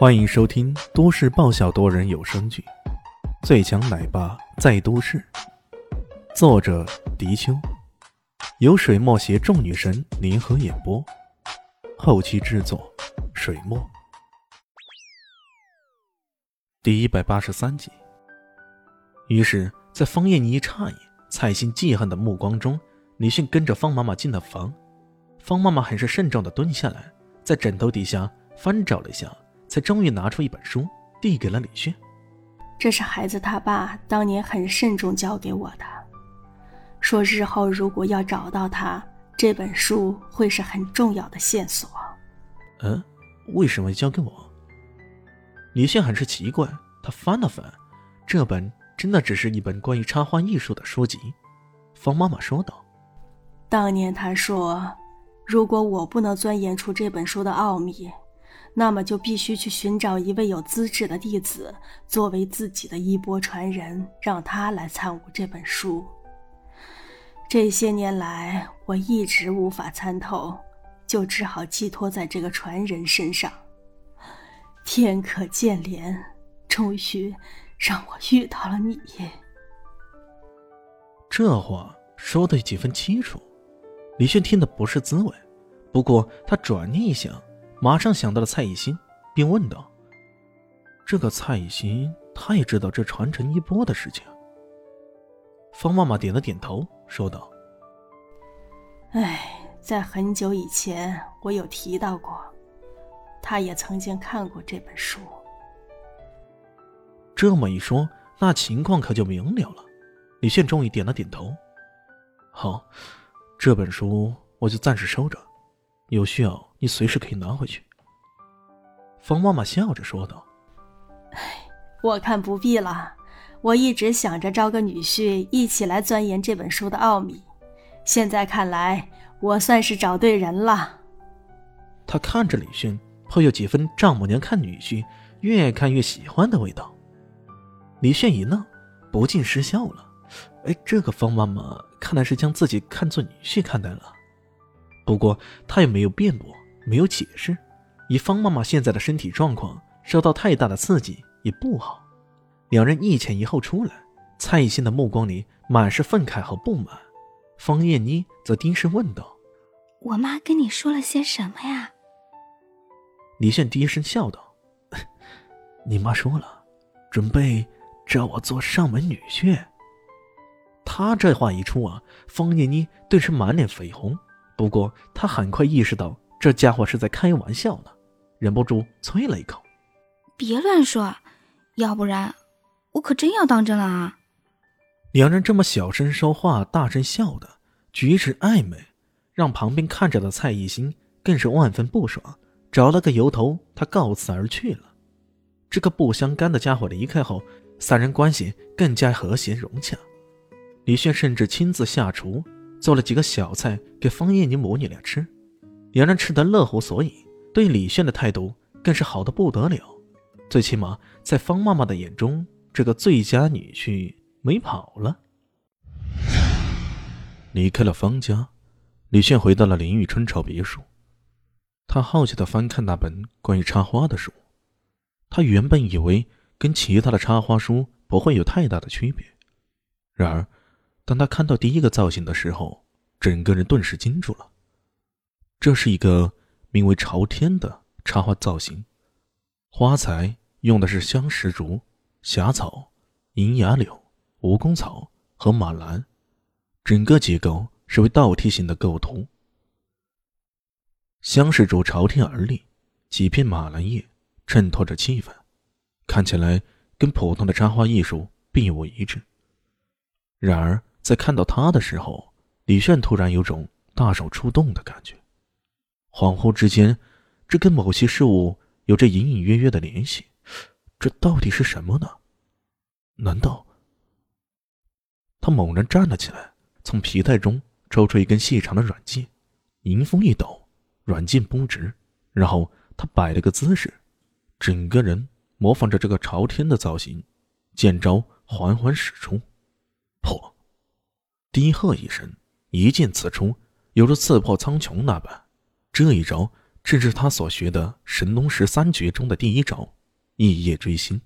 欢迎收听都市爆笑多人有声剧《最强奶爸在都市》，作者：迪秋，由水墨携众女神联合演播，后期制作：水墨。第一百八十三集。于是，在方艳妮诧异、蔡心记恨的目光中，李迅跟着方妈妈进了房。方妈妈很是慎重的蹲下来，在枕头底下翻找了一下。才终于拿出一本书，递给了李炫。这是孩子他爸当年很慎重交给我的，说日后如果要找到他，这本书会是很重要的线索。嗯，为什么交给我？李炫很是奇怪，他翻了翻，这本真的只是一本关于插画艺术的书籍。方妈妈说道：“当年他说，如果我不能钻研出这本书的奥秘。”那么就必须去寻找一位有资质的弟子，作为自己的衣钵传人，让他来参悟这本书。这些年来，我一直无法参透，就只好寄托在这个传人身上。天可见怜，终于让我遇到了你。这话说的几分凄楚，李炫听的不是滋味。不过他转念一想。马上想到了蔡艺兴，并问道：“这个蔡艺兴，他也知道这传承衣钵的事情？”方妈妈点了点头，说道：“哎，在很久以前，我有提到过，他也曾经看过这本书。这么一说，那情况可就明了了。”李炫终于点了点头：“好，这本书我就暂时收着。”有需要，你随时可以拿回去。”方妈妈笑着说道。“哎，我看不必了。我一直想着招个女婿，一起来钻研这本书的奥秘。现在看来，我算是找对人了。”他看着李迅，颇有几分丈母娘看女婿越看越喜欢的味道。李炫一愣，不禁失笑了。哎，这个方妈妈看来是将自己看作女婿看待了。不过他也没有辩驳，没有解释。以方妈妈现在的身体状况，受到太大的刺激也不好。两人一前一后出来，蔡艺兴的目光里满是愤慨和不满。方艳妮则低声问道：“我妈跟你说了些什么呀？”李炫低声笑道：“你妈说了，准备招我做上门女婿。”他这话一出啊，方艳妮顿时满脸绯红。不过，他很快意识到这家伙是在开玩笑呢，忍不住啐了一口：“别乱说，要不然我可真要当真了啊！”两人这么小声说话、大声笑的，举止暧昧，让旁边看着的蔡艺兴更是万分不爽。找了个由头，他告辞而去了。这个不相干的家伙离开后，三人关系更加和谐融洽。李炫甚至亲自下厨。做了几个小菜给方艳妮母女俩吃，两人吃得乐乎所以，对李炫的态度更是好的不得了。最起码在方妈妈的眼中，这个最佳女婿没跑了。离开了方家，李炫回到了林玉春潮别墅。他好奇的翻看那本关于插花的书，他原本以为跟其他的插花书不会有太大的区别，然而。当他看到第一个造型的时候，整个人顿时惊住了。这是一个名为“朝天”的插花造型，花材用的是香石竹、霞草、银芽柳、蜈蚣草和马兰，整个结构是为倒梯形的构图。香石竹朝天而立，几片马兰叶衬托着气氛，看起来跟普通的插花艺术并无一致。然而，在看到他的时候，李炫突然有种大手出动的感觉，恍惚之间，这跟某些事物有着隐隐约约的联系。这到底是什么呢？难道……他猛然站了起来，从皮带中抽出一根细长的软剑，迎风一抖，软剑绷直，然后他摆了个姿势，整个人模仿着这个朝天的造型，剑招缓缓使出，低喝一声，一剑刺出，犹如刺破苍穹那般。这一招正是他所学的神农十三绝中的第一招——一夜追星。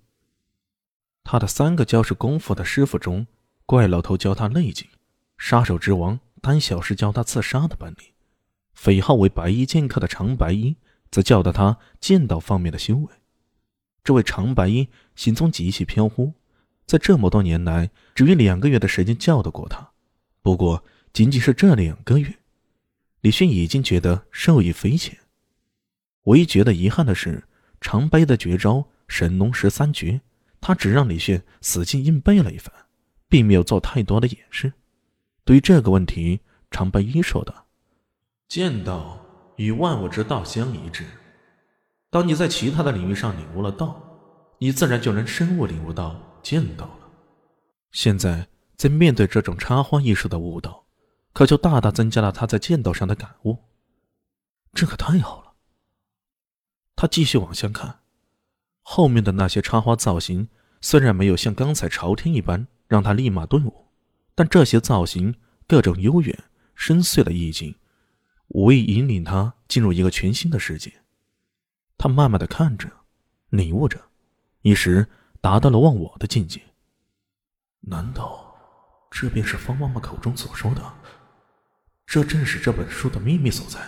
他的三个教是功夫的师傅中，怪老头教他内劲，杀手之王单小师教他刺杀的本领，匪号为白衣剑客的长白衣则教导他剑道方面的修为。这位长白衣行踪极其飘忽，在这么多年来，只用两个月的时间教导过他。不过，仅仅是这两个月，李迅已经觉得受益匪浅。唯一觉得遗憾的是，长白的绝招神农十三绝。他只让李迅死记硬背了一番，并没有做太多的掩饰。对于这个问题，长白一说道：“剑道与万物之道相一致。当你在其他的领域上领悟了道，你自然就能深悟领悟到剑道了。现在在面对这种插花艺术的悟道，可就大大增加了他在剑道上的感悟。这可太好了。”他继续往下看。后面的那些插花造型虽然没有像刚才朝天一般让他立马顿悟，但这些造型各种悠远深邃的意境，无意引领他进入一个全新的世界。他慢慢的看着，领悟着，一时达到了忘我的境界。难道这便是方妈妈口中所说的？这正是这本书的秘密所在。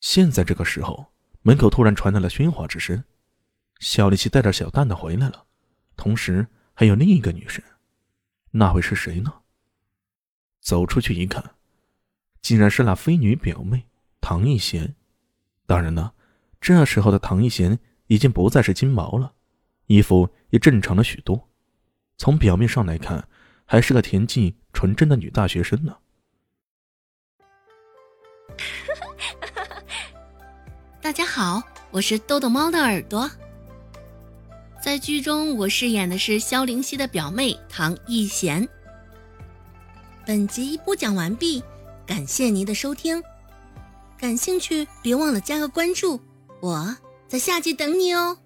现在这个时候，门口突然传来了喧哗之声。小丽奇带着小蛋蛋回来了，同时还有另一个女生，那会是谁呢？走出去一看，竟然是那飞女表妹唐艺贤。当然了，这时候的唐艺贤已经不再是金毛了，衣服也正常了许多。从表面上来看，还是个恬静纯真的女大学生呢。大家好，我是豆豆猫的耳朵。在剧中，我饰演的是萧灵溪的表妹唐艺贤。本集播讲完毕，感谢您的收听。感兴趣，别忘了加个关注，我在下集等你哦。